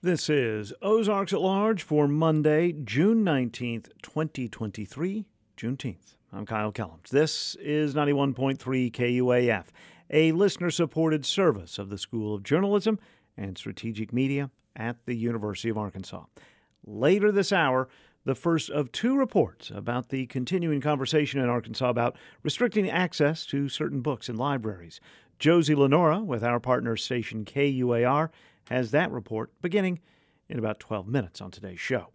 This is Ozarks at Large for Monday, June 19th, 2023, Juneteenth. I'm Kyle Kellums. This is 91.3 KUAF, a listener supported service of the School of Journalism and Strategic Media at the University of Arkansas. Later this hour, the first of two reports about the continuing conversation in Arkansas about restricting access to certain books in libraries. Josie Lenora with our partner station KUAR has that report beginning in about 12 minutes on today's show.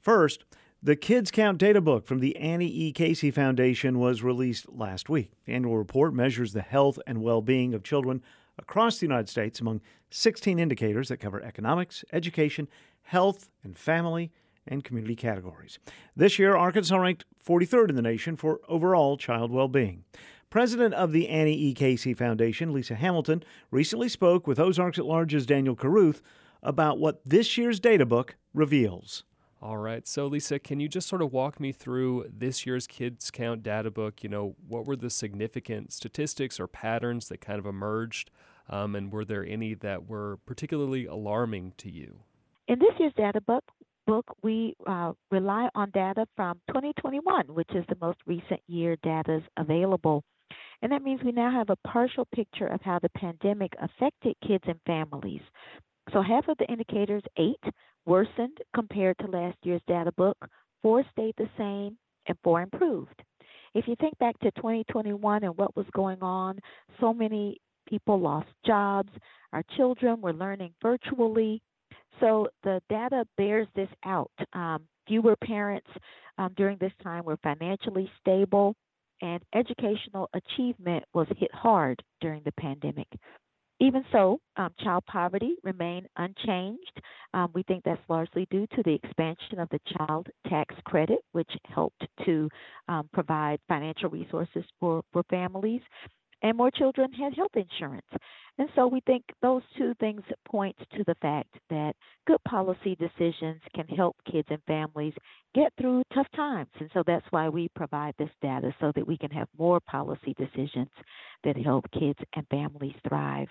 First, the Kids Count data book from the Annie E. Casey Foundation was released last week. The annual report measures the health and well being of children across the United States among 16 indicators that cover economics, education, health, and family and community categories. This year, Arkansas ranked 43rd in the nation for overall child well being. President of the Annie E. Casey Foundation, Lisa Hamilton, recently spoke with Ozarks at Large's Daniel Caruth about what this year's data book reveals. All right. So, Lisa, can you just sort of walk me through this year's Kids Count data book? You know, what were the significant statistics or patterns that kind of emerged? Um, and were there any that were particularly alarming to you? In this year's data book, book we uh, rely on data from 2021, which is the most recent year data is available. And that means we now have a partial picture of how the pandemic affected kids and families. So half of the indicators, eight, worsened compared to last year's data book, four stayed the same, and four improved. If you think back to 2021 and what was going on, so many people lost jobs. Our children were learning virtually. So the data bears this out. Um, fewer parents um, during this time were financially stable and educational achievement was hit hard during the pandemic. Even so, um, child poverty remained unchanged. Um, we think that's largely due to the expansion of the child tax credit, which helped to um, provide financial resources for, for families and more children had health insurance. And so we think those two things point to the fact that good policy decisions can help kids and families get through tough times. And so that's why we provide this data so that we can have more policy decisions that help kids and families thrive.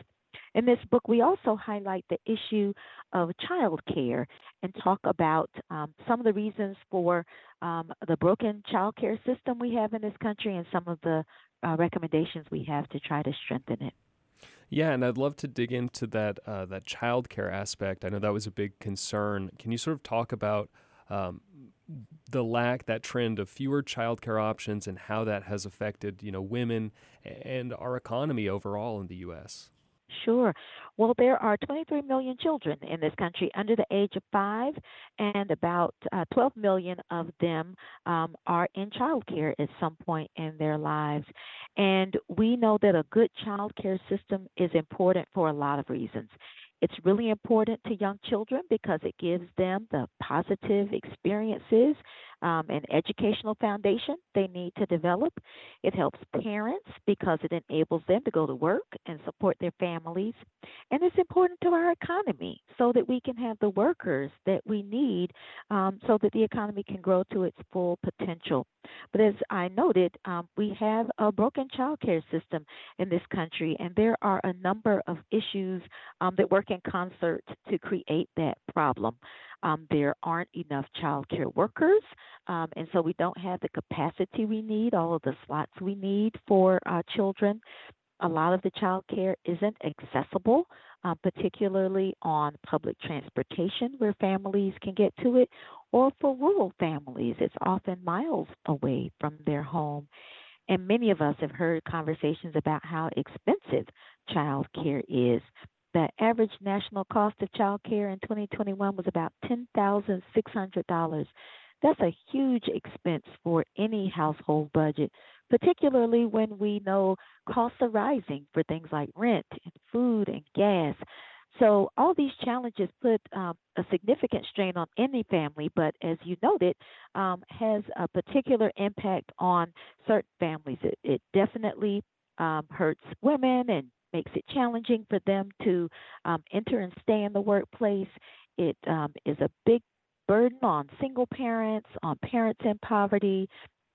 In this book, we also highlight the issue of child care and talk about um, some of the reasons for um, the broken child care system we have in this country and some of the uh, recommendations we have to try to strengthen it. Yeah, and I'd love to dig into that uh, that child care aspect. I know that was a big concern. Can you sort of talk about um, the lack, that trend of fewer child care options, and how that has affected you know women and our economy overall in the U.S. Sure. Well, there are 23 million children in this country under the age of five, and about uh, 12 million of them um, are in child care at some point in their lives. And we know that a good child care system is important for a lot of reasons. It's really important to young children because it gives them the positive experiences um, and educational foundation they need to develop. It helps parents because it enables them to go to work and support their families. And it's important to our economy so that we can have the workers that we need um, so that the economy can grow to its full potential. But as I noted, um, we have a broken child care system in this country, and there are a number of issues um, that work in concert to create that problem. Um, there aren't enough child care workers, um, and so we don't have the capacity we need, all of the slots we need for uh, children. A lot of the child care isn't accessible, uh, particularly on public transportation where families can get to it, or for rural families. It's often miles away from their home. And many of us have heard conversations about how expensive child care is the average national cost of child care in 2021 was about $10,600. That's a huge expense for any household budget, particularly when we know costs are rising for things like rent and food and gas. So, all these challenges put um, a significant strain on any family, but as you noted, um, has a particular impact on certain families. It, it definitely um, hurts women and makes it challenging for them to um, enter and stay in the workplace. It um, is a big burden on single parents, on parents in poverty,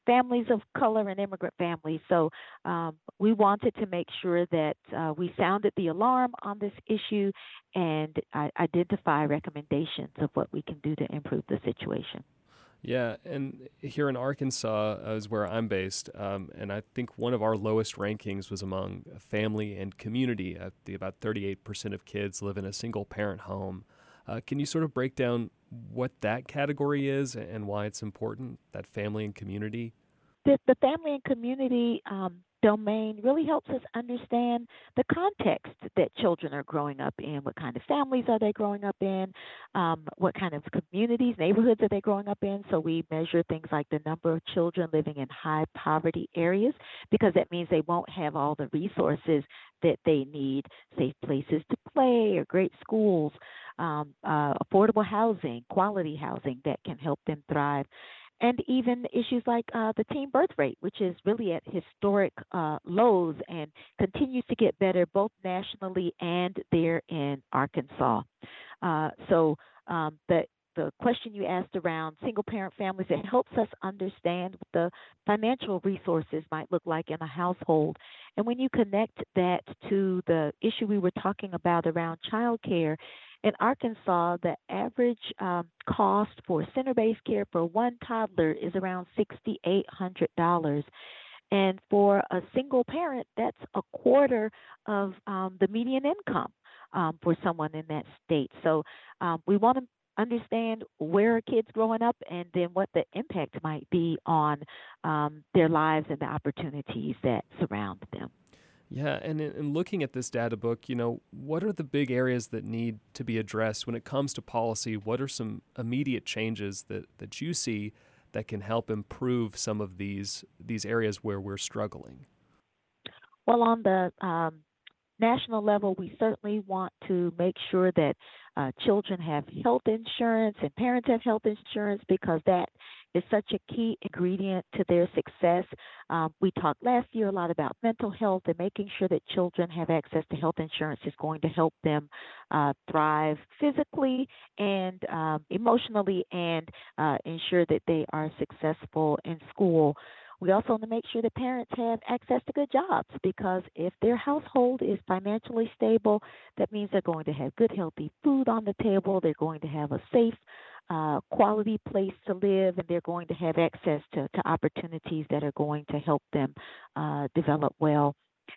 families of color and immigrant families. So um, we wanted to make sure that uh, we sounded the alarm on this issue and uh, identify recommendations of what we can do to improve the situation. Yeah, and here in Arkansas is where I'm based, um, and I think one of our lowest rankings was among family and community. Uh, the, about 38% of kids live in a single parent home. Uh, can you sort of break down what that category is and why it's important, that family and community? The, the family and community um, domain really helps us understand the context that children are growing up in. What kind of families are they growing up in? Um, what kind of communities, neighborhoods are they growing up in? So we measure things like the number of children living in high poverty areas because that means they won't have all the resources that they need, safe places to play or great schools, um, uh, affordable housing, quality housing that can help them thrive and even issues like uh, the teen birth rate, which is really at historic uh, lows and continues to get better both nationally and there in Arkansas. Uh, so um, the the question you asked around single parent families, it helps us understand what the financial resources might look like in a household. And when you connect that to the issue we were talking about around childcare, in Arkansas, the average um, cost for center based care for one toddler is around $6,800. And for a single parent, that's a quarter of um, the median income um, for someone in that state. So um, we want to understand where kids growing up and then what the impact might be on um, their lives and the opportunities that surround them. Yeah, and in, in, looking at this data book, you know, what are the big areas that need to be addressed when it comes to policy? What are some immediate changes that, that you see that can help improve some of these these areas where we're struggling? Well, on the um, national level, we certainly want to make sure that uh, children have health insurance and parents have health insurance because that is such a key ingredient to their success. Um, we talked last year a lot about mental health and making sure that children have access to health insurance is going to help them uh, thrive physically and um, emotionally and uh, ensure that they are successful in school. We also want to make sure that parents have access to good jobs because if their household is financially stable, that means they're going to have good, healthy food on the table. They're going to have a safe, uh, quality place to live, and they're going to have access to, to opportunities that are going to help them uh, develop well.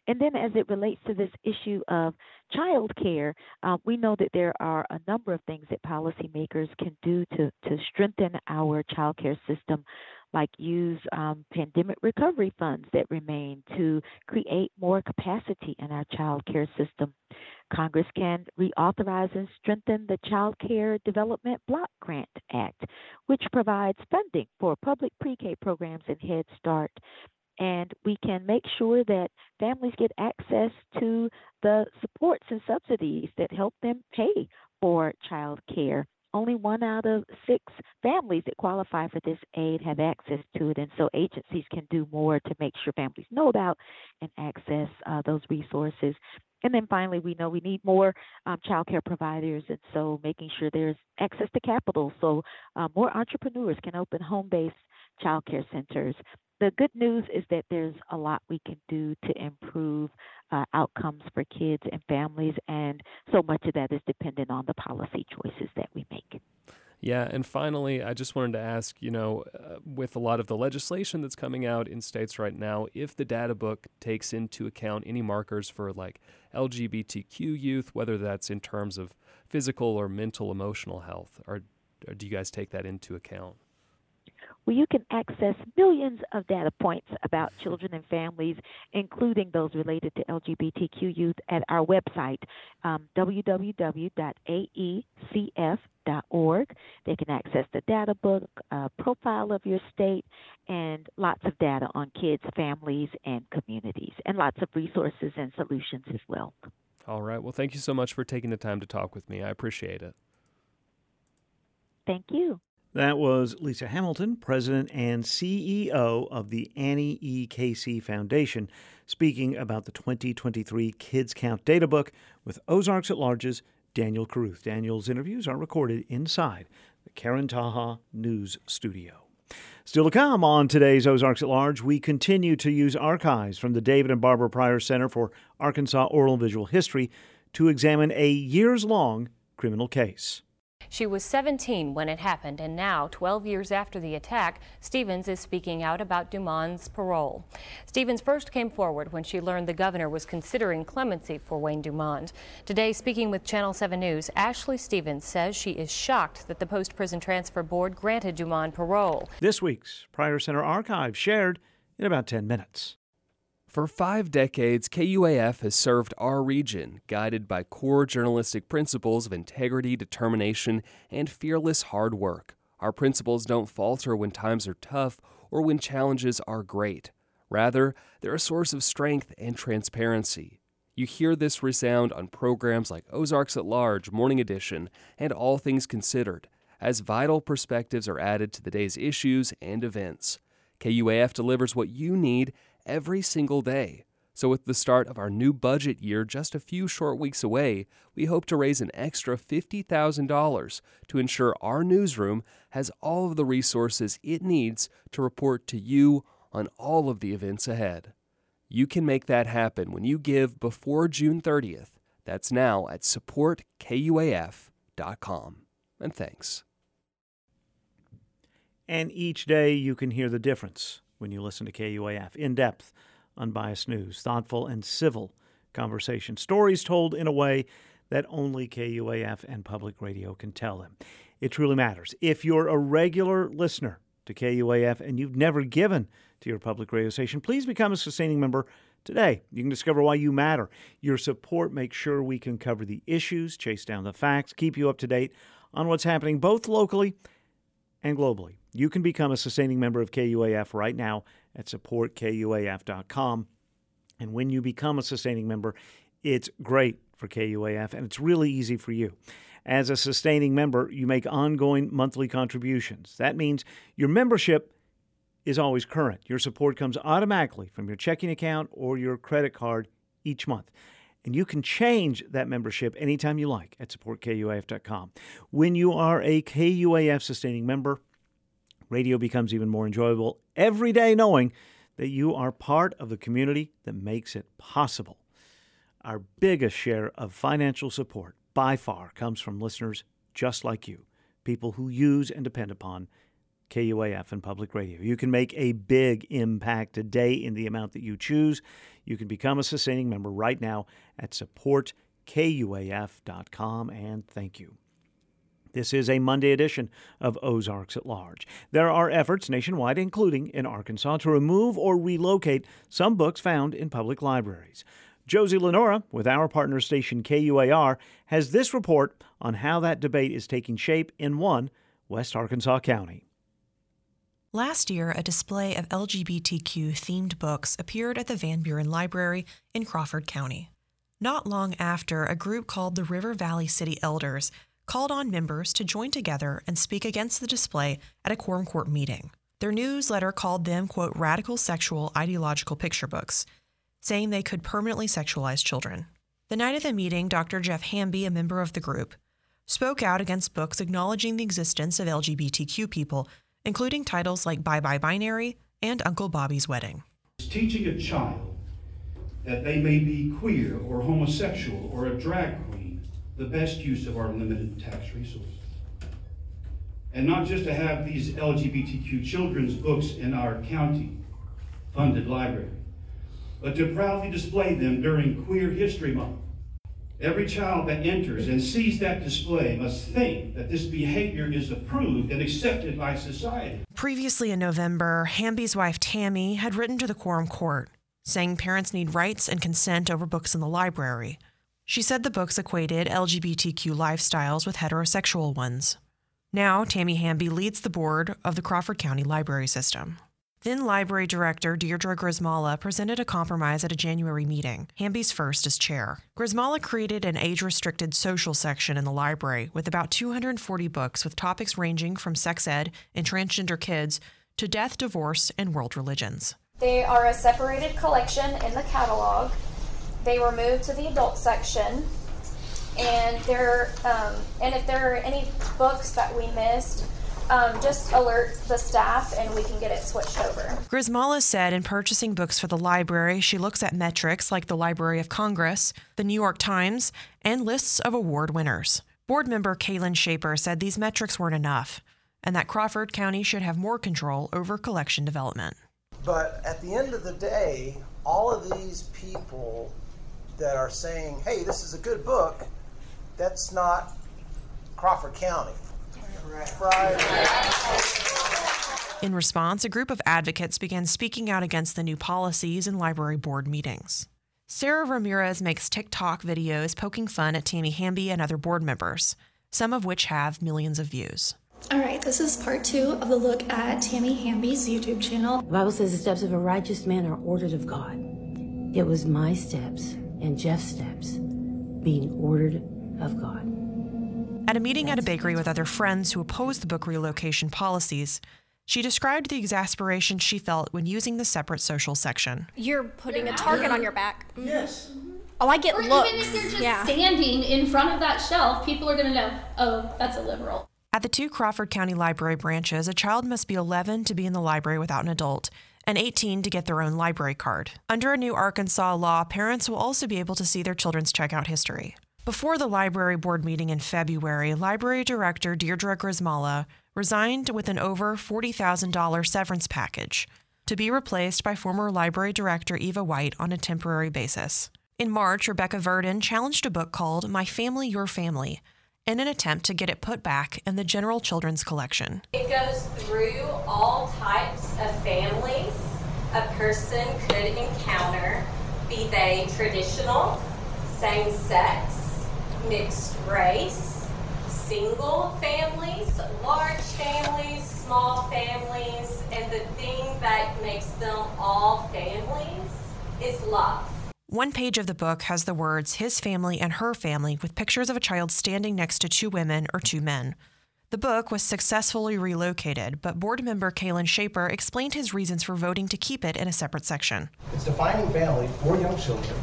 And then, as it relates to this issue of child care, uh, we know that there are a number of things that policymakers can do to, to strengthen our child care system like use um, pandemic recovery funds that remain to create more capacity in our child care system. Congress can reauthorize and strengthen the Child Care Development Block Grant Act, which provides funding for public pre K programs and Head Start. And we can make sure that families get access to the supports and subsidies that help them pay for child care only one out of six families that qualify for this aid have access to it. And so agencies can do more to make sure families know about and access uh, those resources. And then finally, we know we need more um, child care providers, and so making sure there's access to capital so uh, more entrepreneurs can open home based child care centers the good news is that there's a lot we can do to improve uh, outcomes for kids and families, and so much of that is dependent on the policy choices that we make. Yeah, and finally, I just wanted to ask you know, uh, with a lot of the legislation that's coming out in states right now, if the data book takes into account any markers for like LGBTQ youth, whether that's in terms of physical or mental emotional health, or, or do you guys take that into account? Where you can access millions of data points about children and families, including those related to LGBTQ youth, at our website, um, www.aecf.org. They can access the data book, uh, profile of your state, and lots of data on kids, families, and communities, and lots of resources and solutions as well. All right. Well, thank you so much for taking the time to talk with me. I appreciate it. Thank you. That was Lisa Hamilton, President and CEO of the Annie E. Casey Foundation, speaking about the 2023 Kids Count Data Book with Ozarks at Large's Daniel Caruth. Daniel's interviews are recorded inside the Karen Taha News Studio. Still to come on today's Ozarks at Large, we continue to use archives from the David and Barbara Pryor Center for Arkansas Oral and Visual History to examine a years long criminal case. She was 17 when it happened, and now, 12 years after the attack, Stevens is speaking out about Dumond's parole. Stevens first came forward when she learned the governor was considering clemency for Wayne Dumond. Today, speaking with Channel 7 News, Ashley Stevens says she is shocked that the post prison transfer board granted Dumond parole. This week's Pryor Center archive shared in about 10 minutes. For five decades, KUAF has served our region, guided by core journalistic principles of integrity, determination, and fearless hard work. Our principles don't falter when times are tough or when challenges are great. Rather, they're a source of strength and transparency. You hear this resound on programs like Ozarks at Large, Morning Edition, and All Things Considered, as vital perspectives are added to the day's issues and events. KUAF delivers what you need every single day. So, with the start of our new budget year just a few short weeks away, we hope to raise an extra $50,000 to ensure our newsroom has all of the resources it needs to report to you on all of the events ahead. You can make that happen when you give before June 30th. That's now at supportkuaf.com. And thanks. And each day you can hear the difference when you listen to KUAF. In depth, unbiased news, thoughtful and civil conversation, stories told in a way that only KUAF and public radio can tell them. It truly matters. If you're a regular listener to KUAF and you've never given to your public radio station, please become a sustaining member today. You can discover why you matter. Your support makes sure we can cover the issues, chase down the facts, keep you up to date on what's happening both locally and globally. You can become a sustaining member of KUAF right now at supportkuaf.com. And when you become a sustaining member, it's great for KUAF and it's really easy for you. As a sustaining member, you make ongoing monthly contributions. That means your membership is always current. Your support comes automatically from your checking account or your credit card each month. And you can change that membership anytime you like at supportkuaf.com. When you are a KUAF sustaining member, radio becomes even more enjoyable every day knowing that you are part of the community that makes it possible. Our biggest share of financial support by far comes from listeners just like you, people who use and depend upon KUAF and public radio. You can make a big impact today in the amount that you choose. You can become a sustaining member right now at supportkuaf.com and thank you. This is a Monday edition of Ozarks at Large. There are efforts nationwide, including in Arkansas, to remove or relocate some books found in public libraries. Josie Lenora, with our partner station KUAR, has this report on how that debate is taking shape in one West Arkansas county. Last year, a display of LGBTQ themed books appeared at the Van Buren Library in Crawford County. Not long after, a group called the River Valley City Elders called on members to join together and speak against the display at a quorum court meeting. Their newsletter called them, quote, radical sexual ideological picture books, saying they could permanently sexualize children. The night of the meeting, Dr. Jeff Hamby, a member of the group, spoke out against books acknowledging the existence of LGBTQ people including titles like Bye Bye Binary and Uncle Bobby's Wedding. Teaching a child that they may be queer or homosexual or a drag queen, the best use of our limited tax resources. And not just to have these LGBTQ children's books in our county funded library, but to proudly display them during Queer History Month Every child that enters and sees that display must think that this behavior is approved and accepted by society. Previously in November, Hamby's wife Tammy had written to the quorum court saying parents need rights and consent over books in the library. She said the books equated LGBTQ lifestyles with heterosexual ones. Now, Tammy Hamby leads the board of the Crawford County Library System. Then Library Director Deirdre Grismala presented a compromise at a January meeting, Hamby's first as chair. Grismala created an age restricted social section in the library with about 240 books with topics ranging from sex ed and transgender kids to death, divorce, and world religions. They are a separated collection in the catalog. They were moved to the adult section. And there, um, and if there are any books that we missed, um, just alert the staff and we can get it switched over. Grismala said in purchasing books for the library, she looks at metrics like the Library of Congress, the New York Times, and lists of award winners. Board member Kaylin Shaper said these metrics weren't enough and that Crawford County should have more control over collection development. But at the end of the day, all of these people that are saying, hey, this is a good book, that's not Crawford County. In response, a group of advocates began speaking out against the new policies in library board meetings. Sarah Ramirez makes TikTok videos poking fun at Tammy Hamby and other board members, some of which have millions of views. All right, this is part two of the look at Tammy Hamby's YouTube channel. The Bible says the steps of a righteous man are ordered of God. It was my steps and Jeff's steps being ordered of God. At a meeting at a bakery with other friends who opposed the book relocation policies, she described the exasperation she felt when using the separate social section. You're putting a target on your back. Yes. Mm-hmm. Oh, I get or looks. even if you're just yeah. standing in front of that shelf, people are going to know, oh, that's a liberal. At the two Crawford County Library branches, a child must be 11 to be in the library without an adult and 18 to get their own library card. Under a new Arkansas law, parents will also be able to see their children's checkout history. Before the library board meeting in February, library director Deirdre Grismala resigned with an over $40,000 severance package to be replaced by former library director Eva White on a temporary basis. In March, Rebecca Verdon challenged a book called My Family, Your Family in an attempt to get it put back in the general children's collection. It goes through all types of families a person could encounter, be they traditional, same sex, mixed race, single families, large families, small families, and the thing that makes them all families is love. One page of the book has the words his family and her family with pictures of a child standing next to two women or two men. The book was successfully relocated, but board member Kalen Shaper explained his reasons for voting to keep it in a separate section. It's defining family for young children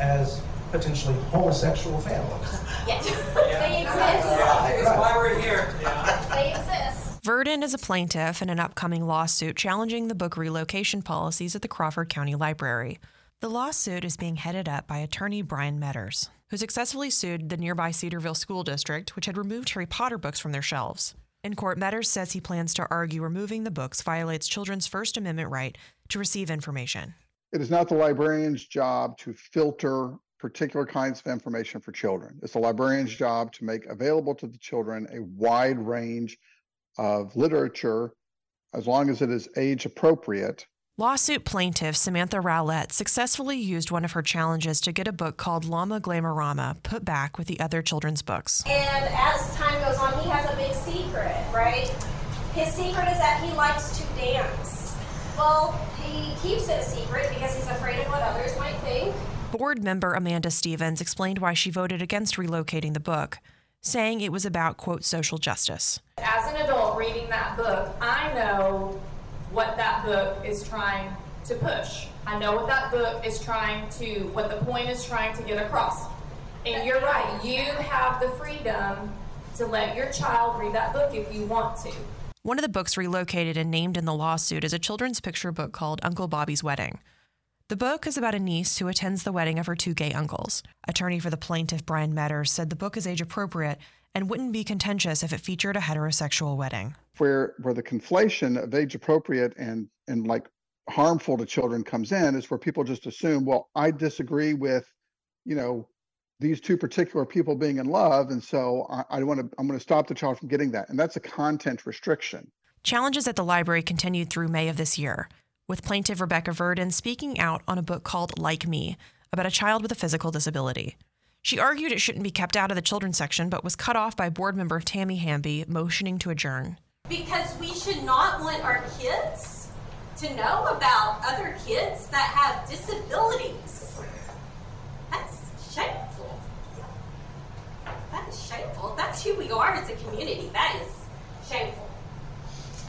as potentially homosexual families. Yes, they exist. That's why we're here. They exist. Verdon is a plaintiff in an upcoming lawsuit challenging the book relocation policies at the Crawford County Library. The lawsuit is being headed up by attorney Brian Meadors, who successfully sued the nearby Cedarville School District, which had removed Harry Potter books from their shelves. In court, Meadors says he plans to argue removing the books violates children's First Amendment right to receive information. It is not the librarian's job to filter particular kinds of information for children. It's the librarian's job to make available to the children a wide range of literature as long as it is age appropriate Lawsuit plaintiff Samantha Rowlett successfully used one of her challenges to get a book called Llama Glamarama put back with the other children's books. And as time goes on, he has a big secret, right? His secret is that he likes to dance. Well, he keeps it a secret because he's afraid of what others might think. Board member Amanda Stevens explained why she voted against relocating the book, saying it was about, quote, social justice. As an adult reading that book, I know what that book is trying to push. I know what that book is trying to, what the point is trying to get across. And you're right, you have the freedom to let your child read that book if you want to. One of the books relocated and named in the lawsuit is a children's picture book called Uncle Bobby's Wedding. The book is about a niece who attends the wedding of her two gay uncles. Attorney for the plaintiff, Brian Meadors, said the book is age appropriate and wouldn't be contentious if it featured a heterosexual wedding. Where where the conflation of age appropriate and and like harmful to children comes in is where people just assume, well, I disagree with, you know, these two particular people being in love, and so I, I want to I'm going to stop the child from getting that, and that's a content restriction. Challenges at the library continued through May of this year, with plaintiff Rebecca Verdon speaking out on a book called Like Me about a child with a physical disability. She argued it shouldn't be kept out of the children's section, but was cut off by board member Tammy Hamby, motioning to adjourn. Because we should not want our kids to know about other kids that have disabilities. That's shameful. That is shameful. That's who we are as a community. That is shameful.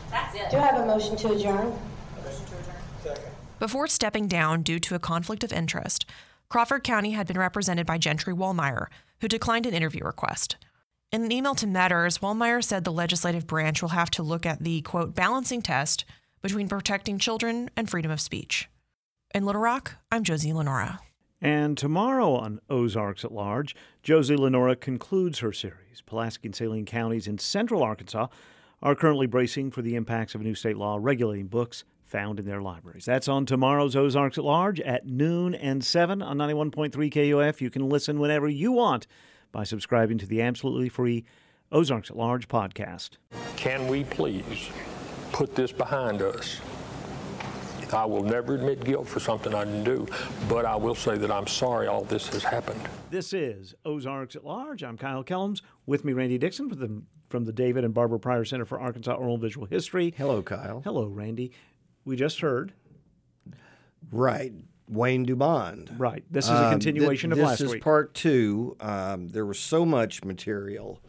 That's it. Do I have a motion to adjourn? Motion to adjourn. Second. Before stepping down due to a conflict of interest, Crawford County had been represented by Gentry Wahlmeier, who declined an interview request. In an email to Meadors, Wahlmeier said the legislative branch will have to look at the, quote, balancing test between protecting children and freedom of speech. In Little Rock, I'm Josie Lenora. And tomorrow on Ozarks at Large, Josie Lenora concludes her series. Pulaski and Saline counties in central Arkansas are currently bracing for the impacts of a new state law regulating books found in their libraries. That's on tomorrow's Ozarks at Large at noon and 7 on 91.3 KUAF. You can listen whenever you want by subscribing to the absolutely free Ozarks at Large podcast. Can we please put this behind us? I will never admit guilt for something I didn't do, but I will say that I'm sorry all this has happened. This is Ozarks at Large. I'm Kyle Kellums. With me, Randy Dixon from the, from the David and Barbara Pryor Center for Arkansas Oral and Visual History. Hello, Kyle. Hello, Randy. We just heard. Right. Wayne Dumond. Right. This is a continuation um, th- of last week. This is part two. Um, there was so much material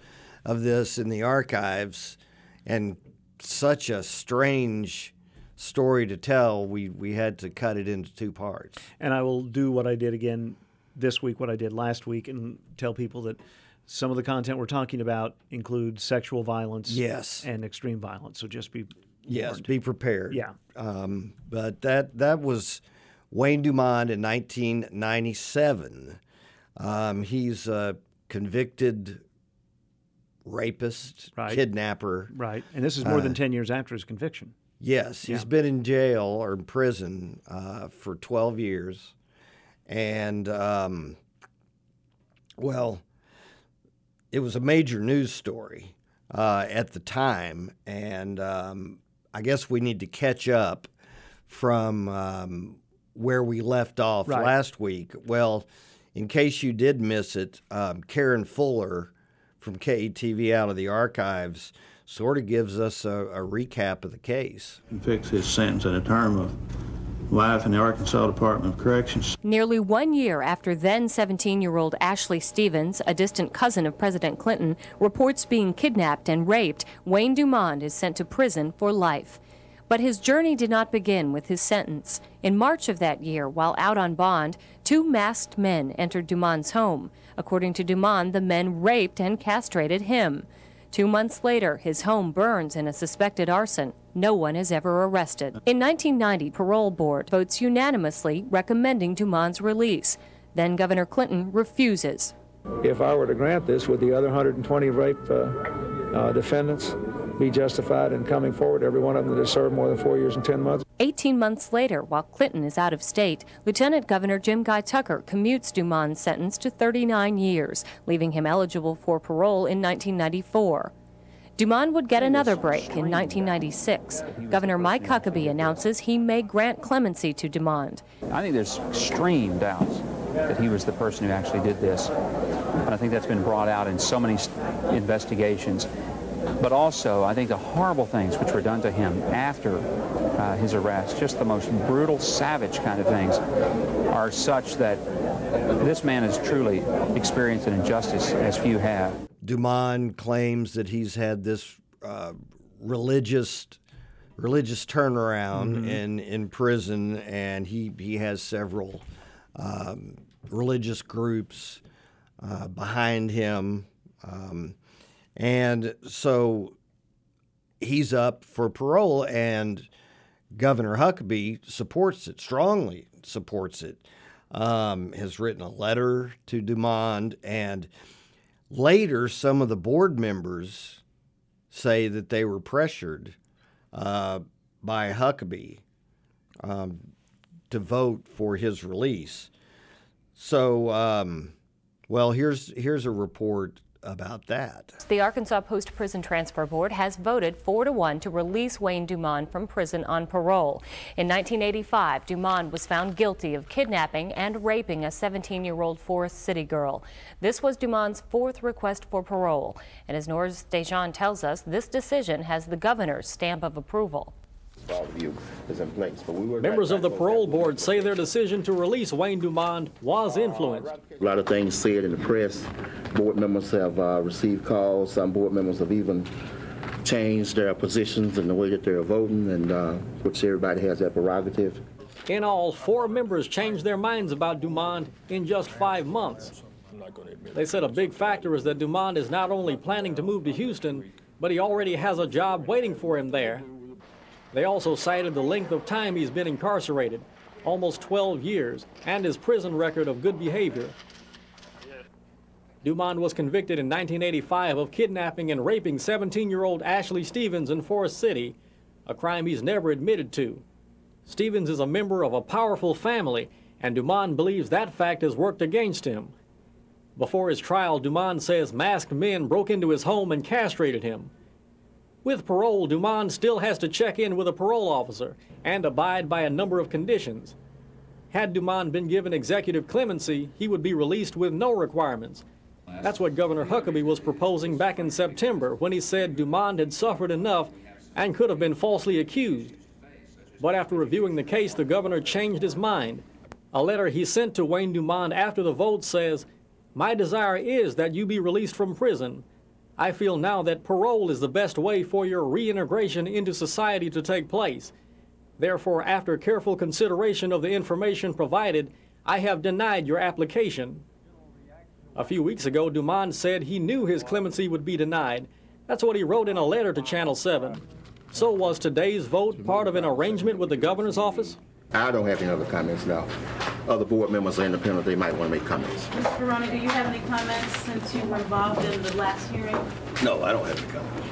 of this in the archives and such a strange story to tell, we, we had to cut it into two parts. And I will do what I did again this week, what I did last week, and tell people that some of the content we're talking about includes sexual violence Yes. and extreme violence. So just be Yes, warned. be prepared. Yeah. Um, but that that was Wayne Dumond in 1997. Um, he's a convicted rapist, Right. kidnapper. Right. And this is more than Uh, 10 years after his conviction. Yes, he's Yeah. been in jail or in prison uh, for 12 years. And, um, well, it was a major news story uh, at the time. And um, I guess we need to catch up from um, where we left off Right. last week. Well, in case you did miss it, um, Karen Fuller from KATV out of the archives sort of gives us a, a recap of the case. and fix his sentence in a term of life in the Arkansas Department of Corrections. Nearly one year after then 17 year old Ashley Stevens, a distant cousin of President Clinton, reports being kidnapped and raped, Wayne Dumond is sent to prison for life. But his journey did not begin with his sentence. In March of that year, while out on bond, two masked men entered Dumond's home. According to Dumond, the men raped and castrated him. Two months later, his home burns in a suspected arson. No one is ever arrested. In 1990, parole board votes unanimously recommending Dumond's release. Then Governor Clinton refuses. If I were to grant this, would the other 120 rape uh, uh, defendants be justified in coming forward, every one of them that has served more than four years and 10 months? 18 months later, while Clinton is out of state, Lieutenant Governor Jim Guy Tucker commutes Dumond's sentence to 39 years, leaving him eligible for parole in 1994. Dumond would get another break in 1996. Governor Mike Huckabee announces he may grant clemency to Dumond. I think there's extreme doubts that he was the person who actually did this. And I think that's been brought out in so many investigations. But also, I think the horrible things which were done to him after uh, his arrest, just the most brutal, savage kind of things, are such that this man has truly experienced an injustice as few have. Dumond claims that he's had this uh, religious religious turnaround Mhm. in in prison, and he he has several um, religious groups uh, behind him, um, and so he's up for parole, and Governor Huckabee supports it strongly. Supports it. Um, has written a letter to Dumond, and later some of the board members say that they were pressured uh, by Huckabee um, to vote for his release. So, um, well, here's here's a report about that. The Arkansas Post Prison Transfer Board has voted 4 to 1 to release Wayne Dumond from prison on parole. In 1985, Dumond was found guilty of kidnapping and raping a 17 year old Forest City girl. This was Dumond's fourth request for parole. And as Norris Dejean tells us, this decision has the governor's stamp of approval. All of you is in place. But we were Members of the parole board say their decision to release Wayne Dumond was influenced. a lot of things said in the press. Board members have uh, received calls. Some board members have even changed their positions and the way that they're voting, and uh, which everybody has that prerogative. In all, four members changed their minds about Dumond in just five months. They said a big factor is that Dumond is not only planning to move to Houston, but he already has a job waiting for him there. They also cited the length of time he's been incarcerated, almost 12 years, and his prison record of good behavior. Dumond was convicted in 1985 of kidnapping and raping 17 year old Ashley Stevens in Forest City, a crime he's never admitted to. Stevens is a member of a powerful family, and Dumond believes that fact has worked against him. Before his trial, Dumond says masked men broke into his home and castrated him. With parole, Dumond still has to check in with a parole officer and abide by a number of conditions. Had Dumond been given executive clemency, he would be released with no requirements. That's what Governor Huckabee was proposing back in September when he said Dumond had suffered enough and could have been falsely accused. But after reviewing the case, the governor changed his mind. A letter he sent to Wayne Dumond after the vote says, My desire is that you be released from prison. I feel now that parole is the best way for your reintegration into society to take place. Therefore, after careful consideration of the information provided, I have denied your application. A few weeks ago, Dumond said he knew his clemency would be denied. That's what he wrote in a letter to Channel 7. So, was today's vote part of an arrangement with the governor's office? I don't have any other comments now. Other board members are independent, they might want to make comments. Mr. Barone, do you have any comments since you were involved in the last hearing? No, I don't have any comments.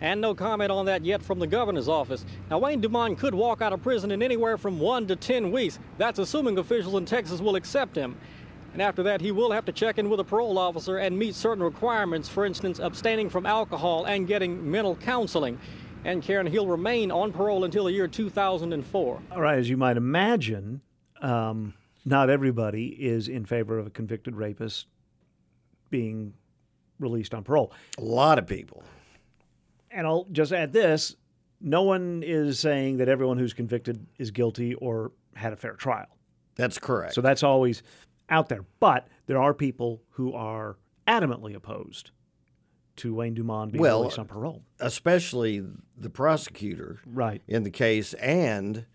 And no comment on that yet from the governor's office. Now, Wayne Dumond could walk out of prison in anywhere from one to 10 weeks. That's assuming officials in Texas will accept him. And after that, he will have to check in with a parole officer and meet certain requirements, for instance, abstaining from alcohol and getting mental counseling. And Karen, he'll remain on parole until the year 2004. All right, as you might imagine, um, not everybody is in favor of a convicted rapist being released on parole. A lot of people. And I'll just add this no one is saying that everyone who's convicted is guilty or had a fair trial. That's correct. So that's always out there. But there are people who are adamantly opposed to Wayne Dumond being well, released on parole. Especially the prosecutor right. in the case and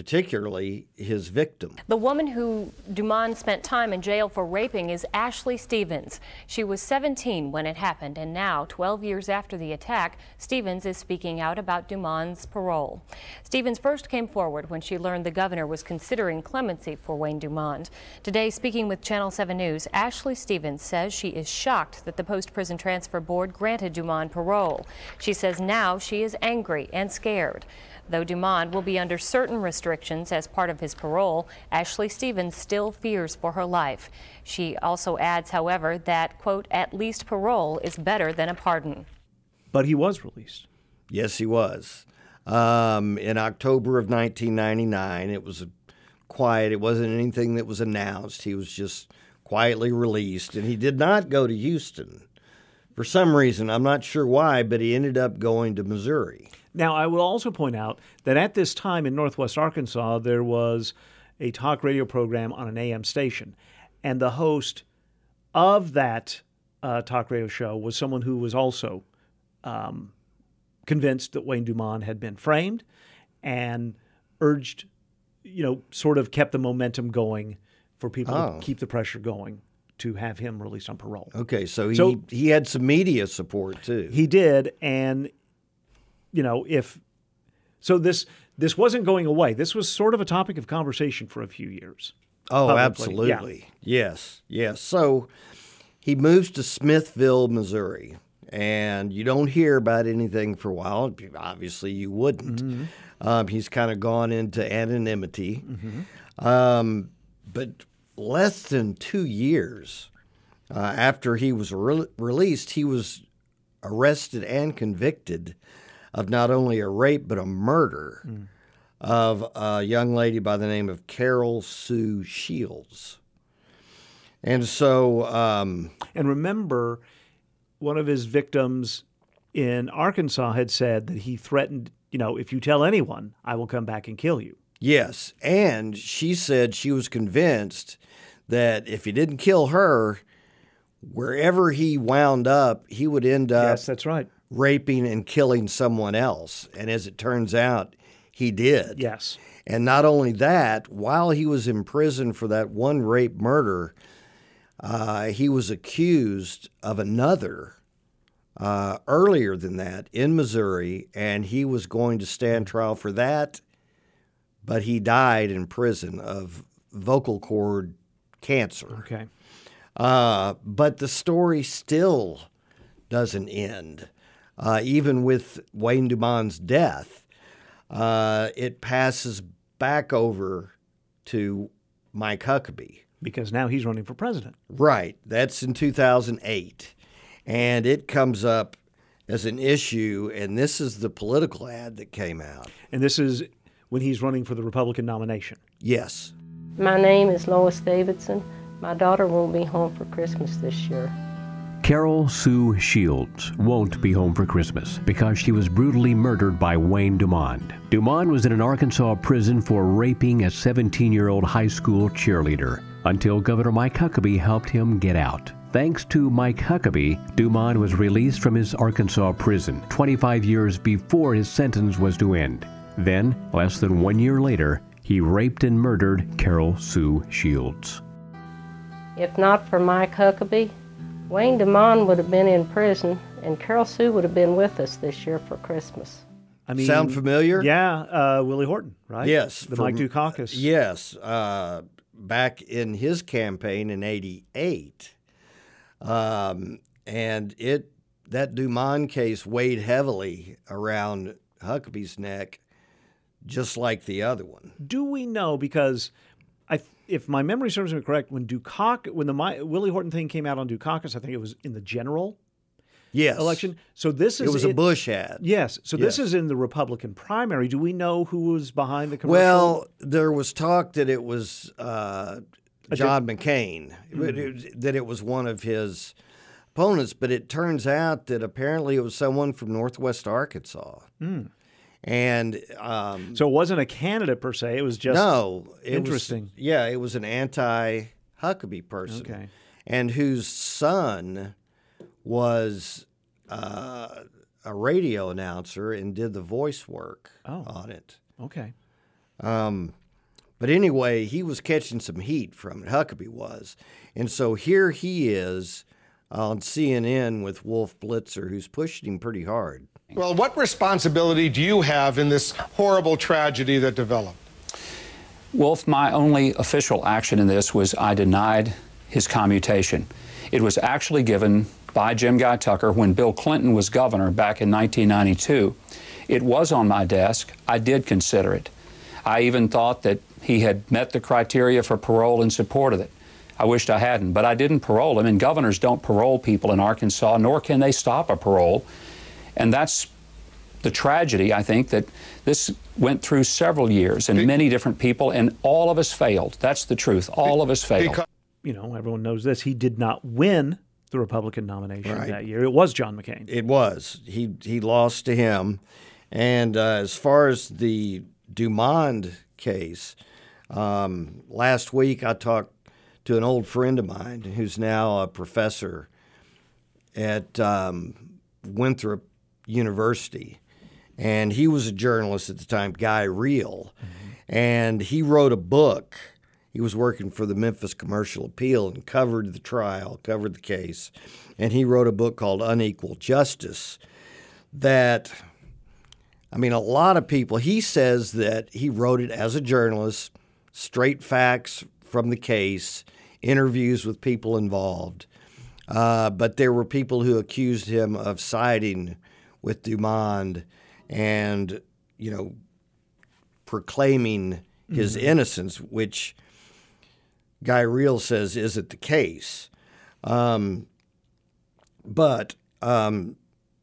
particularly his victim. The woman who Dumond spent time in jail for raping is Ashley Stevens. She was 17 when it happened, and now, 12 years after the attack, Stevens is speaking out about Dumond's parole. Stevens first came forward when she learned the governor was considering clemency for Wayne Dumond. Today, speaking with Channel 7 News, Ashley Stevens says she is shocked that the post prison transfer board granted Dumond parole. She says now she is angry and scared. Though Dumond will be under certain restrictions as part of his parole, Ashley Stevens still fears for her life. She also adds, however, that, quote, at least parole is better than a pardon. But he was released. Yes, he was. Um, in October of 1999, it was quiet. It wasn't anything that was announced. He was just quietly released, and he did not go to Houston. For some reason, I'm not sure why, but he ended up going to Missouri. Now, I will also point out that at this time in Northwest Arkansas, there was a talk radio program on an AM station. And the host of that uh, talk radio show was someone who was also um, convinced that Wayne Dumond had been framed and urged, you know, sort of kept the momentum going for people Oh. to keep the pressure going to have him released on parole. Okay, so he, So- he had some media support too. He did, and you know, if so, this this wasn't going away. This was sort of a topic of conversation for a few years. Oh, publicly. absolutely. Yes, yes. So he moves to Smithville, Missouri, and you don't hear about anything for a while. Obviously, you wouldn't. Mm-hmm. Um, he's kind of gone into anonymity. Um, but less than two years uh, after he was re- released, he was arrested and convicted of not only a rape but a murder Mm. of a young lady by the name of Carol Sue Shields. And so, um, And remember, one of his victims in Arkansas had said that he threatened, you know, if you tell anyone, I will come back and kill you. yes, and she said she was convinced that if he didn't kill her, wherever he wound up, he would end up yes, that's right. Raping and killing someone else. And as it turns out, he did. Yes. And not only that, while he was in prison for that one rape murder, uh, he was accused of another uh, earlier than that in Missouri, and he was going to stand trial for that, but he died in prison of vocal cord cancer. Okay. Uh, but the story still doesn't end. Uh, even with Wayne Dumond's death, uh, it passes back over to Mike Huckabee. Because now he's running for president. Right. That's in 2008. And it comes up as an issue, and this is the political ad that came out. And this is when he's running for the Republican nomination. Yes. My name is Lois Davidson. My daughter won't be home for Christmas this year. Carol Sue Shields won't be home for Christmas because she was brutally murdered by Wayne Dumond. Dumond was in an Arkansas prison for raping a 17 year old high school cheerleader until Governor Mike Huckabee helped him get out. Thanks to Mike Huckabee, Dumond was released from his Arkansas prison 25 years before his sentence was to end. Then, less than one year later, he raped and murdered Carol Sue Shields. If not for Mike Huckabee, Wayne Dumond would have been in prison, and Carol Sue would have been with us this year for Christmas. I mean, Sound familiar? Yeah, uh, Willie Horton, right? Yes. the from- Mike Dukakis. Yes. Uh, back in his campaign in 88. Um, and it that Dumond case weighed heavily around Huckabee's neck, just like the other one. Do we know because I, if my memory serves me correct, when Dukak, when the My, Willie Horton thing came out on Dukakis, I think it was in the general Yes. election. So this is It was a Bush ad. Yes. So this is in the Republican primary. Do we know who was behind the commercial? Well, there was talk that it was uh, John McCain, it- that it was one of his opponents, but it turns out that apparently it was someone from Northwest Arkansas. Hmm. And um, so it wasn't a candidate per se. It was just no, it was- interesting. yeah, it was an anti Huckabee person, Okay. and whose son was uh, a radio announcer and did the voice work Oh. on it. Okay. Um, but anyway, he was catching some heat from it. Huckabee was, and so here he is on CNN with Wolf Blitzer, who's pushing him pretty hard. Well, what responsibility do you have in this horrible tragedy that developed? Wolf, my only official action in this was I denied his commutation. It was actually given by Jim Guy Tucker when Bill Clinton was governor back in 1992. It was on my desk. I did consider it. I even thought that he had met the criteria for parole and of it. I wished I hadn't, but I didn't parole him, and governors don't parole people in Arkansas, nor can they stop a parole. And that's the tragedy, I think, that this went through several years and many different people, and all of us failed. That's the truth. All of us failed. You know, everyone knows this. He did not win the Republican nomination Right. that year. It was John McCain. It was he he lost to him, and uh, as far as the Dumond case, um, last week I talked to an old friend of mine who's now a professor at um, Winthrop University, and he was a journalist at the time, Guy Reel, and he wrote a book. He was working for the Memphis Commercial Appeal and covered the trial, covered the case, and he wrote a book called Unequal Justice. That, I mean, a lot of people. He says that he wrote it as a journalist, straight facts from the case, interviews with people involved. Uh, but there were people who accused him of siding with Dumond and, you know, proclaiming his Mhm. innocence, which Guy Reel says isn't the case. Um, but um,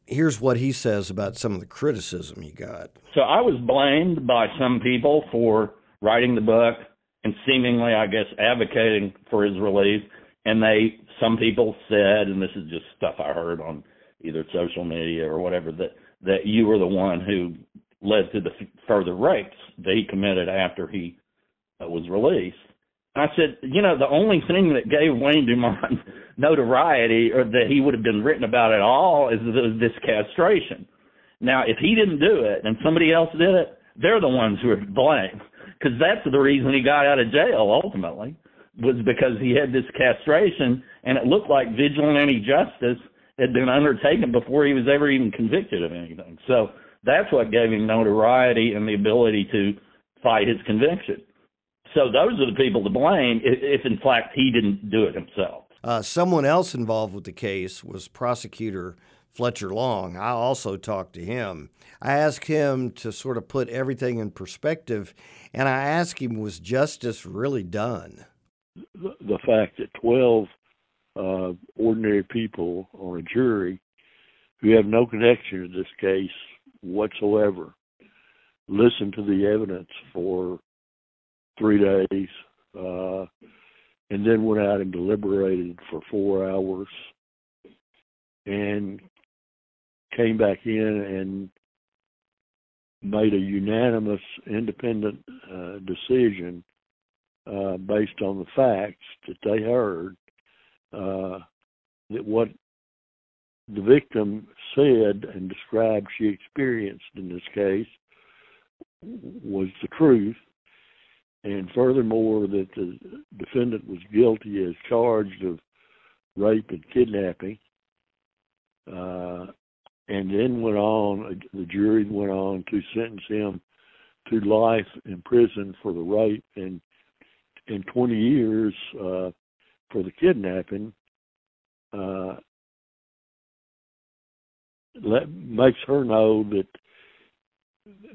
here's what he says about some of the criticism he got. So I was blamed by some people for writing the book and seemingly, I guess, advocating for his release. And they, some people said, and this is just stuff I heard on either social media or whatever, that that you were the one who led to the further rapes that he committed after he uh, was released. I said, you know, the only thing that gave Wayne Dumond notoriety or that he would have been written about at all is th- this castration. Now, if he didn't do it and somebody else did it, they're the ones who are to blame because that's the reason he got out of jail ultimately. was because he had this castration, and it looked like vigilante justice had been undertaken before he was ever even convicted of anything. So that's what gave him notoriety and the ability to fight his conviction. So those are the people to blame if, if in fact he didn't do it himself. Uh, someone else involved with the case was prosecutor Fletcher Long. I also talked to him. I asked him to sort of put everything in perspective, and I asked him, was justice really done? The, the fact that 12 uh, ordinary people on a jury who have no connection to this case whatsoever listened to the evidence for three days uh, and then went out and deliberated for four hours and came back in and made a unanimous independent uh, decision uh, based on the facts that they heard uh, that what the victim said and described she experienced in this case was the truth, and furthermore that the defendant was guilty as charged of rape and kidnapping, uh, and then went on. The jury went on to sentence him to life in prison for the rape and in 20 years uh, for the kidnapping. Uh, let, makes her know that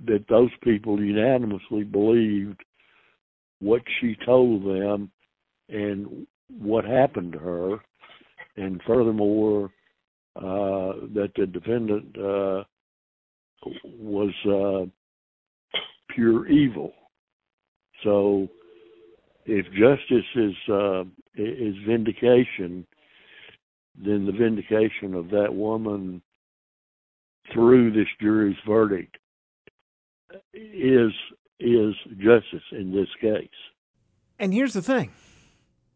that those people unanimously believed what she told them and what happened to her, and furthermore, uh, that the defendant uh, was uh, pure evil. So, if justice is uh, is vindication, then the vindication of that woman through this jury's verdict is is justice in this case. And here's the thing.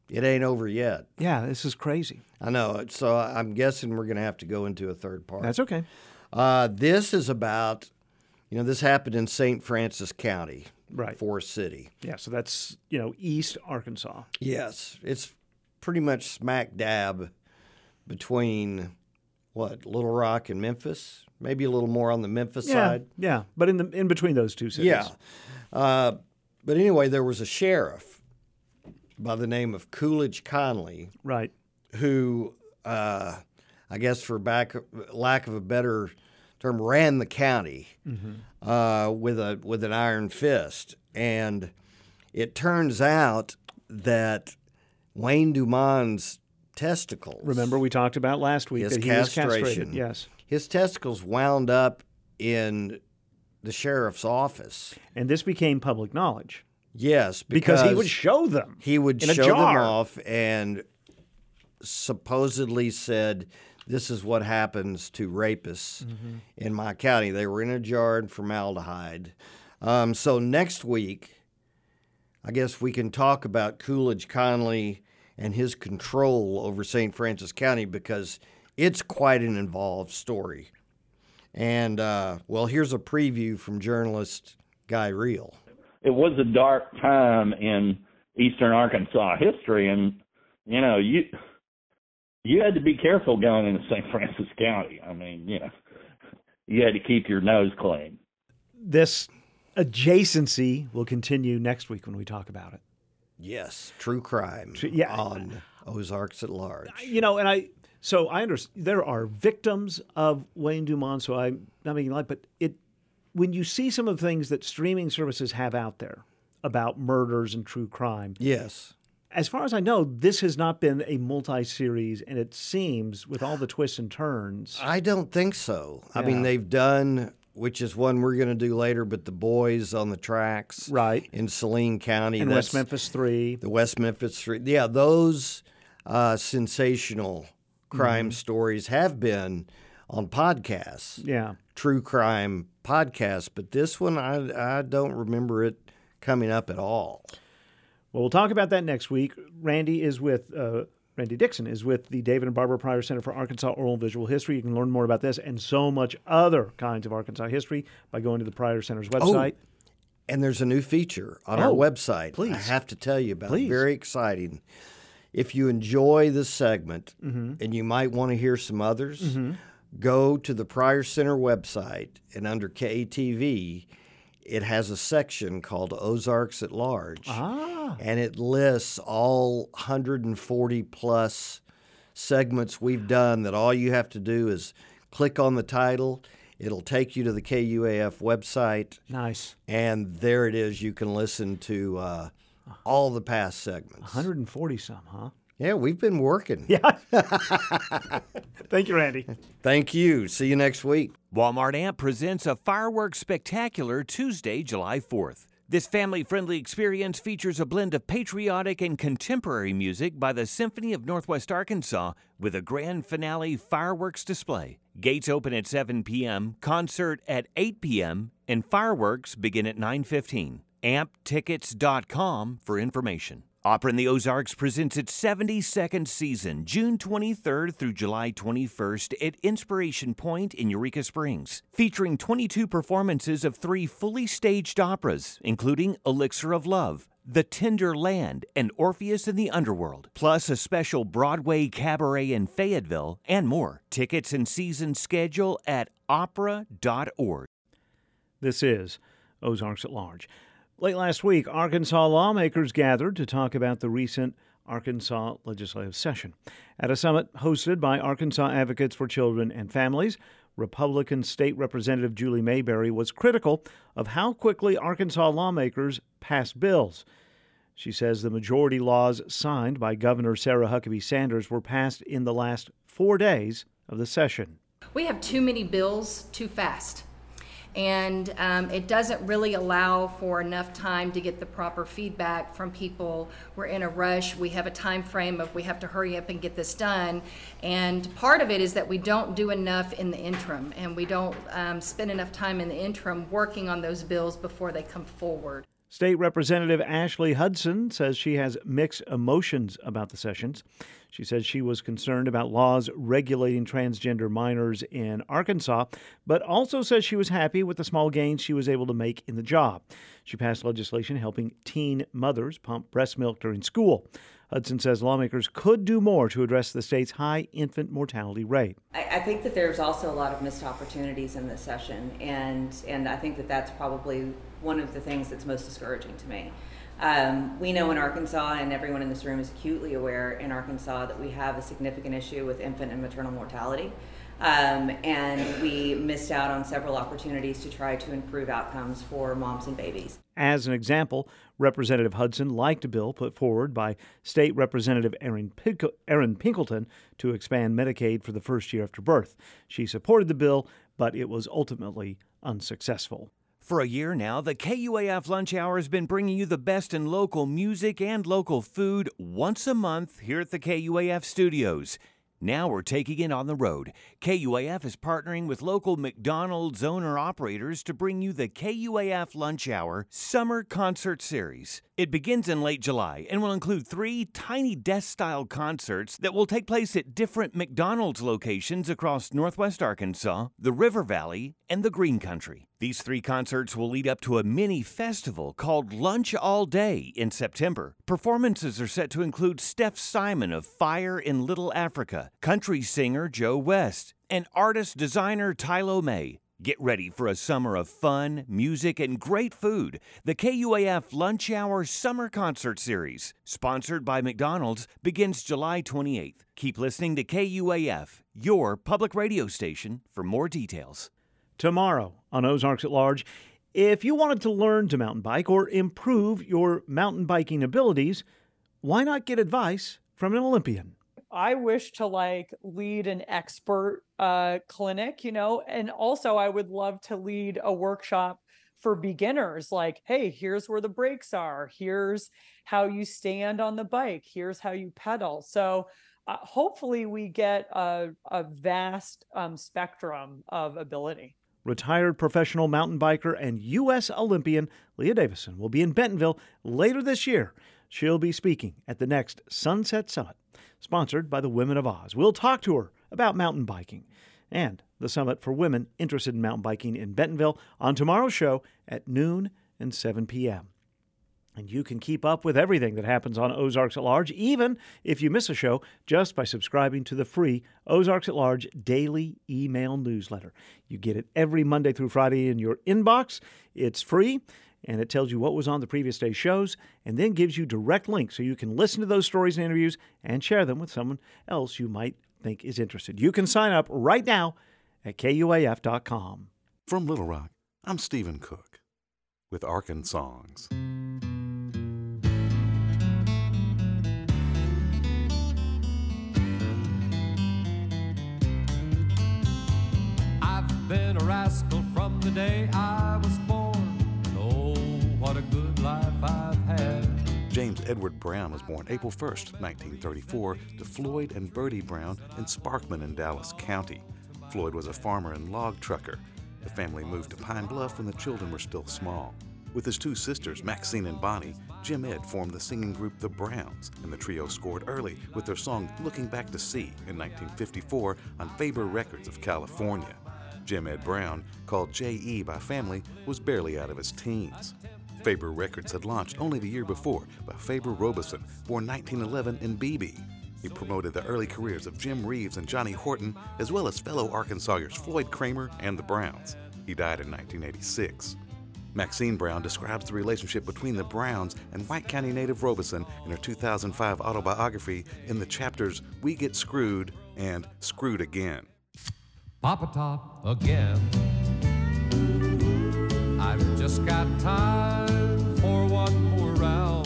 It ain't over yet. Yeah, this is crazy. I know. So I'm guessing we're going to have to go into a third part. That's okay. Uh, this is about, you know, this happened in St. Francis County, right? Forest City. Yeah, so that's you know East Arkansas. Yes, it's pretty much smack dab between what Little Rock and Memphis. Maybe a little more on the Memphis yeah, side. Yeah, but in the in between those two cities. Yeah. Uh, but anyway, there was a sheriff by the name of Coolidge Conlee, right? Who, uh, I guess, for back lack of a better term, ran the county mm-hmm. uh, with a with an iron fist, and it turns out that Wayne Dumond's testicles. Remember we talked about last week his that he castration. was castrated. Yes, his testicles wound up in the sheriff's office, and this became public knowledge. Yes, because, because he would show them. He would show them off and supposedly said, "This is what happens to rapists mm-hmm. in my county." They were in a jar in formaldehyde. Um, so next week, I guess we can talk about Coolidge Conlee and his control over St. Francis County because it's quite an involved story. And uh, well, here's a preview from journalist Guy Reel it was a dark time in eastern Arkansas history, and you know you you had to be careful going into St. Francis County. I mean, you know, you had to keep your nose clean. This adjacency will continue next week when we talk about it. Yes, true crime. yeah. on Ozarks at large. You know, and I so I understand there are victims of Wayne Dumond. So I'm not making light, but it when you see some of the things that streaming services have out there about murders and true crime, yes. As far as I know, this has not been a multi-series, and it seems with all the twists and turns. I don't think so. Yeah. I mean, they've done, which is one we're going to do later, but the boys on the tracks, right, in Saline County, and West Memphis Three, the West Memphis Three, yeah, those uh, sensational crime mm-hmm. stories have been on podcasts. Yeah. True crime podcasts, but this one I I don't remember it coming up at all. Well, we'll talk about that next week. Randy is with uh, Randy Dixon is with the David and Barbara Pryor Center for Arkansas Oral and Visual History. You can learn more about this and so much other kinds of Arkansas history by going to the Pryor Center's website. Oh, And there's a new feature on our Oh, website. please. I have to tell you about. Please. it. Very exciting. If you enjoy this segment Mhm. and you might want to hear some others, Mhm. go to the Pryor Center website and under KATV, it has a section called Ozarks at Large. Ah. And it lists all 140 plus segments we've done that all you have to do is click on the title. It'll take you to the KUAF website. Nice. And there it is. You can listen to uh, all the past segments. 140 some, huh? Yeah, we've been working. Yeah. Thank you, Randy. Thank you. See you next week. Walmart Amp presents a fireworks spectacular Tuesday, July 4th. This family friendly experience features a blend of patriotic and contemporary music by the Symphony of Northwest Arkansas with a grand finale fireworks display. Gates open at 7 p.m., concert at 8 p.m., and fireworks begin at 9:15. amptickets.com for information. Opera in the Ozarks presents its 72nd season, June 23rd through July 21st at Inspiration Point in Eureka Springs, featuring 22 performances of three fully staged operas, including Elixir of Love, The Tender Land, and Orpheus in the Underworld, plus a special Broadway cabaret in Fayetteville, and more. Tickets and season schedule at opera.org. This is Ozarks at Large. Late last week, Arkansas lawmakers gathered to talk about the recent Arkansas legislative session. At a summit hosted by Arkansas Advocates for Children and Families, Republican State Representative Julie Mayberry was critical of how quickly Arkansas lawmakers passed bills. She says the majority laws signed by Governor Sarah Huckabee Sanders were passed in the last four days of the session. We have too many bills too fast. And um, it doesn't really allow for enough time to get the proper feedback from people. We're in a rush. We have a time frame of we have to hurry up and get this done. And part of it is that we don't do enough in the interim, and we don't um, spend enough time in the interim working on those bills before they come forward. State Representative Ashley Hudson says she has mixed emotions about the sessions. She says she was concerned about laws regulating transgender minors in Arkansas, but also says she was happy with the small gains she was able to make in the job. She passed legislation helping teen mothers pump breast milk during school. Hudson says lawmakers could do more to address the state's high infant mortality rate. I, I think that there's also a lot of missed opportunities in this session, and and I think that that's probably one of the things that's most discouraging to me. Um, we know in Arkansas, and everyone in this room is acutely aware in Arkansas that we have a significant issue with infant and maternal mortality. Um, and we missed out on several opportunities to try to improve outcomes for moms and babies. As an example, Representative Hudson liked a bill put forward by State Representative Erin, Pink- Erin Pinkleton to expand Medicaid for the first year after birth. She supported the bill, but it was ultimately unsuccessful. For a year now, the KUAF Lunch Hour has been bringing you the best in local music and local food once a month here at the KUAF studios. Now we're taking it on the road. KUAF is partnering with local McDonald's owner operators to bring you the KUAF Lunch Hour Summer Concert Series. It begins in late July and will include three tiny desk style concerts that will take place at different McDonald's locations across Northwest Arkansas, the River Valley, and the Green Country. These three concerts will lead up to a mini festival called Lunch All Day in September. Performances are set to include Steph Simon of Fire in Little Africa, country singer Joe West, and artist designer Tylo May. Get ready for a summer of fun, music, and great food. The KUAF Lunch Hour Summer Concert Series, sponsored by McDonald's, begins July 28th. Keep listening to KUAF, your public radio station, for more details. Tomorrow on Ozarks at Large, if you wanted to learn to mountain bike or improve your mountain biking abilities, why not get advice from an Olympian? I wish to like lead an expert uh, clinic, you know, and also I would love to lead a workshop for beginners like, hey, here's where the brakes are, here's how you stand on the bike, here's how you pedal. So uh, hopefully we get a, a vast um, spectrum of ability. Retired professional mountain biker and U.S. Olympian Lea Davison will be in Bentonville later this year. She'll be speaking at the next Sunset Summit, sponsored by the Women of Oz. We'll talk to her about mountain biking and the summit for women interested in mountain biking in Bentonville on tomorrow's show at noon and 7 p.m. And you can keep up with everything that happens on Ozarks at Large, even if you miss a show, just by subscribing to the free Ozarks at Large daily email newsletter. You get it every Monday through Friday in your inbox. It's free, and it tells you what was on the previous day's shows, and then gives you direct links so you can listen to those stories and interviews and share them with someone else you might think is interested. You can sign up right now at KUAF.com. From Little Rock, I'm Stephen Cook with Arkansongs. I've been a rascal from the day I was born. Oh, what a good life I've had. James Edward Brown was born April 1st, 1934, to Floyd and Bertie Brown in Sparkman in Dallas County. Floyd was a farmer and log trucker. The family moved to Pine Bluff when the children were still small. With his two sisters, Maxine and Bonnie, Jim Ed formed the singing group The Browns, and the trio scored early with their song Looking Back to See in 1954 on Fabor Records of California. Jim Ed Brown, called J.E. by family, was barely out of his teens. Fabor Records had launched only the year before by Fabor Robison, born 1911 in Beebe. He promoted the early careers of Jim Reeves and Johnny Horton, as well as fellow Arkansasiers Floyd Cramer and the Browns. He died in 1986. Maxine Brown describes the relationship between the Browns and White County native Robison in her 2005 autobiography in the chapters We Get Screwed and Screwed Again. Pop a Top again. I've just got time for one more round.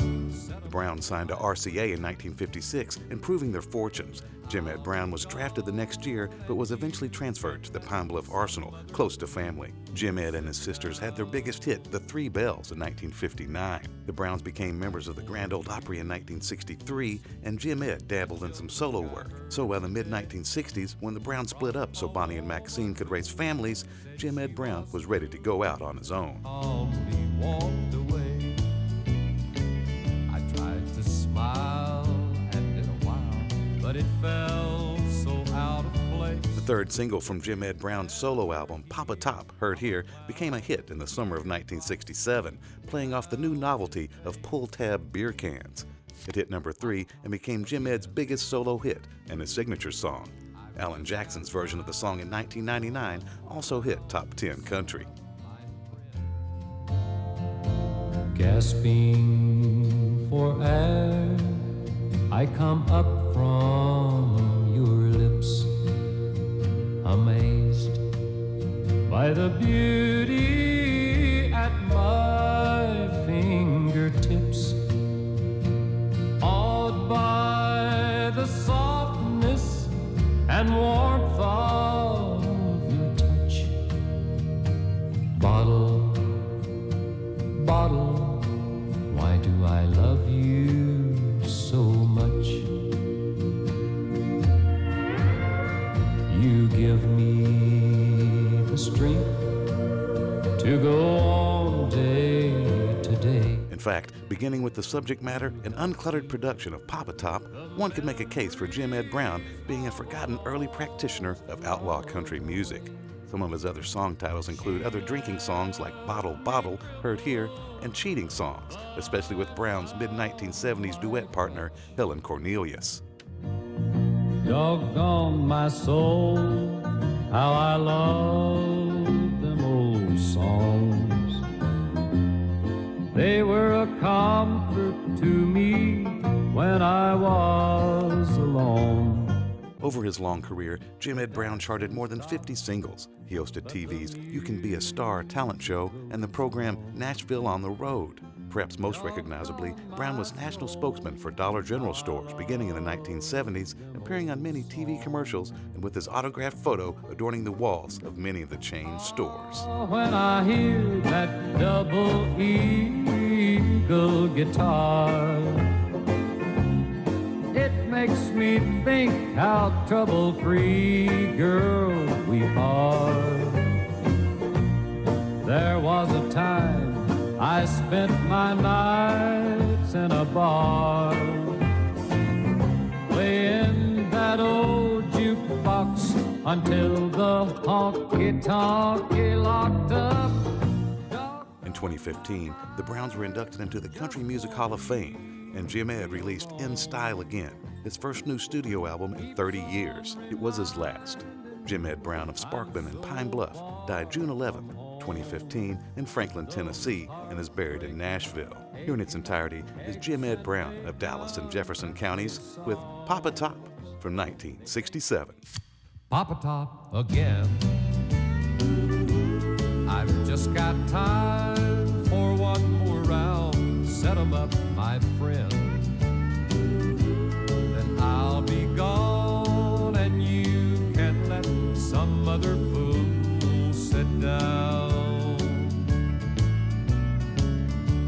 The Browns signed to RCA in 1956, improving their fortunes. Jim Ed Brown was drafted the next year, but was eventually transferred to the Pine Bluff Arsenal, close to family. Jim Ed and his sisters had their biggest hit, The Three Bells, in 1959. The Browns became members of the Grand Ole Opry in 1963, and Jim Ed dabbled in some solo work. So by the mid 1960s, when the Browns split up so Bonnie and Maxine could raise families, Jim Ed Brown was ready to go out on his own. The third single from Jim Ed Brown's solo album, Pop a Top, heard here, became a hit in the summer of 1967, playing off the new novelty of pull tab beer cans. It hit number three and became Jim Ed's biggest solo hit and his signature song. Alan Jackson's version of the song in 1999 also hit top 10 country. Gasping for air, I come up from your lips, amazed by the beauty beginning with the subject matter and uncluttered production of Pop a Top, one could make a case for Jim Ed Brown being a forgotten early practitioner of outlaw country music. Some of his other song titles include other drinking songs like Bottle Bottle, heard here, and cheating songs, especially with Brown's mid 1970s duet partner, Helen Cornelius. Doggone my soul, how I love them old songs. They were a comfort to me when I was alone. Over his long career, Jim Ed Brown charted more than 50 singles. He hosted TV's You Can Be a Star talent show and the program Nashville on the Road. Perhaps most recognizably, Brown was national spokesman for Dollar General stores beginning in the 1970s, appearing on many TV commercials and with his autographed photo adorning the walls of many of the chain stores. When I hear that double guitar, it makes me think how trouble free girls we are. There was a time I spent my nights in a bar, playing that old jukebox until the honky tonk locked up. In 2015, the Browns were inducted into the Country Music Hall of Fame, and Jim Ed released In Style Again, his first new studio album in 30 years. It was his last. Jim Ed Brown of Sparkman and Pine Bluff died June 11, 2015, in Franklin, Tennessee, and is buried in Nashville. Here in its entirety is Jim Ed Brown of Dallas and Jefferson counties with Pop a Top from 1967. Pop a Top again. I've just got time for one more round. Set 'em up, my friend. Then I'll be gone, and you can let some other fool sit down.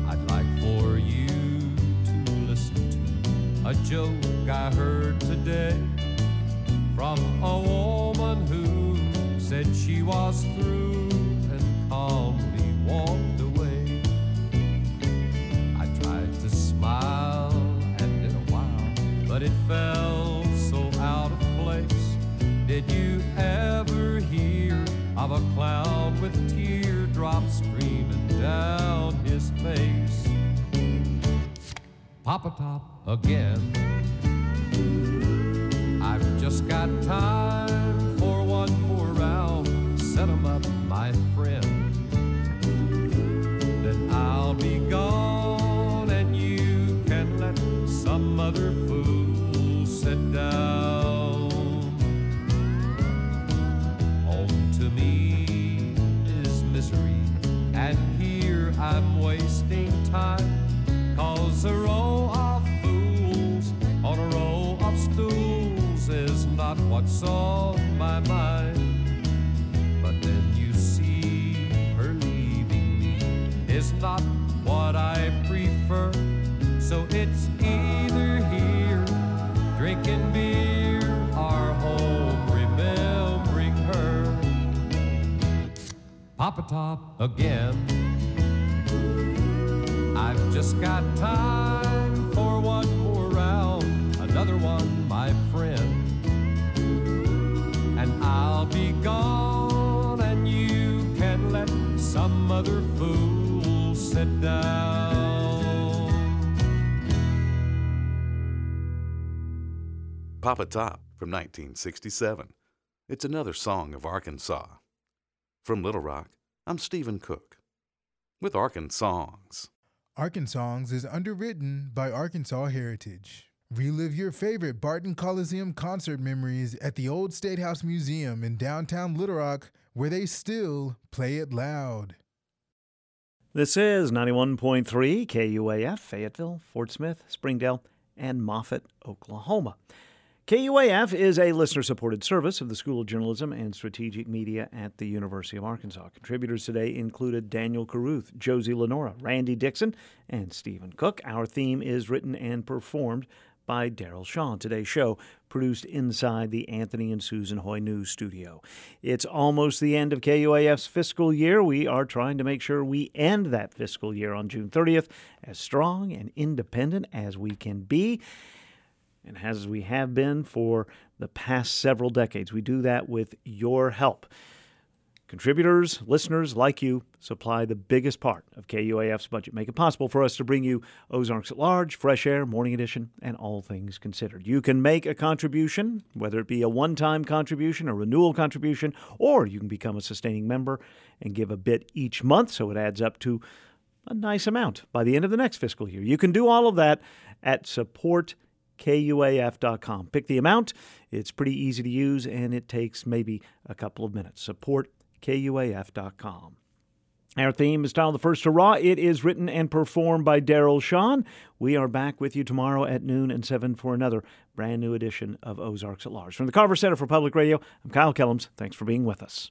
I'd like for you to listen to a joke I heard today from a woman who said she was through walked away. I tried to smile and in a while, but it felt so out of place. Did you ever hear of a cloud with teardrops streaming down his face? Pop a Top again. I've just got time A row of fools on a row of stools is not what's on my mind. But then you see her leaving me is not what I prefer. So it's either here drinking beer or home remembering her. Pop a Top again. Just got time for one more round, another one, my friend. And I'll be gone, and you can let some other fool sit down. Pop a Top from 1967. It's another song of Arkansas. From Little Rock, I'm Stephen Cook with Arkansongs. Arkansongs is underwritten by Arkansas Heritage. Relive your favorite Barton Coliseum concert memories at the Old State House Museum in downtown Little Rock, where they still play it loud. This is 91.3 KUAF, Fayetteville, Fort Smith, Springdale, and Moffett, Oklahoma. KUAF is a listener supported service of the School of Journalism and Strategic Media at the University of Arkansas. Contributors today included Daniel Caruth, Josie Lenora, Randy Dixon, and Stephen Cook. Our theme is written and performed by Daryl Shaw. Today's show produced inside the Anthony and Susan Hoy News Studio. It's almost the end of KUAF's fiscal year. We are trying to make sure we end that fiscal year on June 30th as strong and independent as we can be and as we have been for the past several decades. We do that with your help. Contributors, listeners like you supply the biggest part of KUAF's budget, make it possible for us to bring you Ozarks at Large, Fresh Air, Morning Edition, and all things considered. You can make a contribution, whether it be a one time contribution, a renewal contribution, or you can become a sustaining member and give a bit each month so it adds up to a nice amount by the end of the next fiscal year. You can do all of that at support kuaf.com. Pick the amount. It's pretty easy to use and it takes maybe a couple of minutes. Support kuaf.com. Our theme is titled The First Hurrah. It is written and performed by Daryl Sean. We are back with you tomorrow at noon and 7 for another brand new edition of Ozarks at Large. From the Carver Center for Public Radio, I'm Kyle Kellums. Thanks for being with us.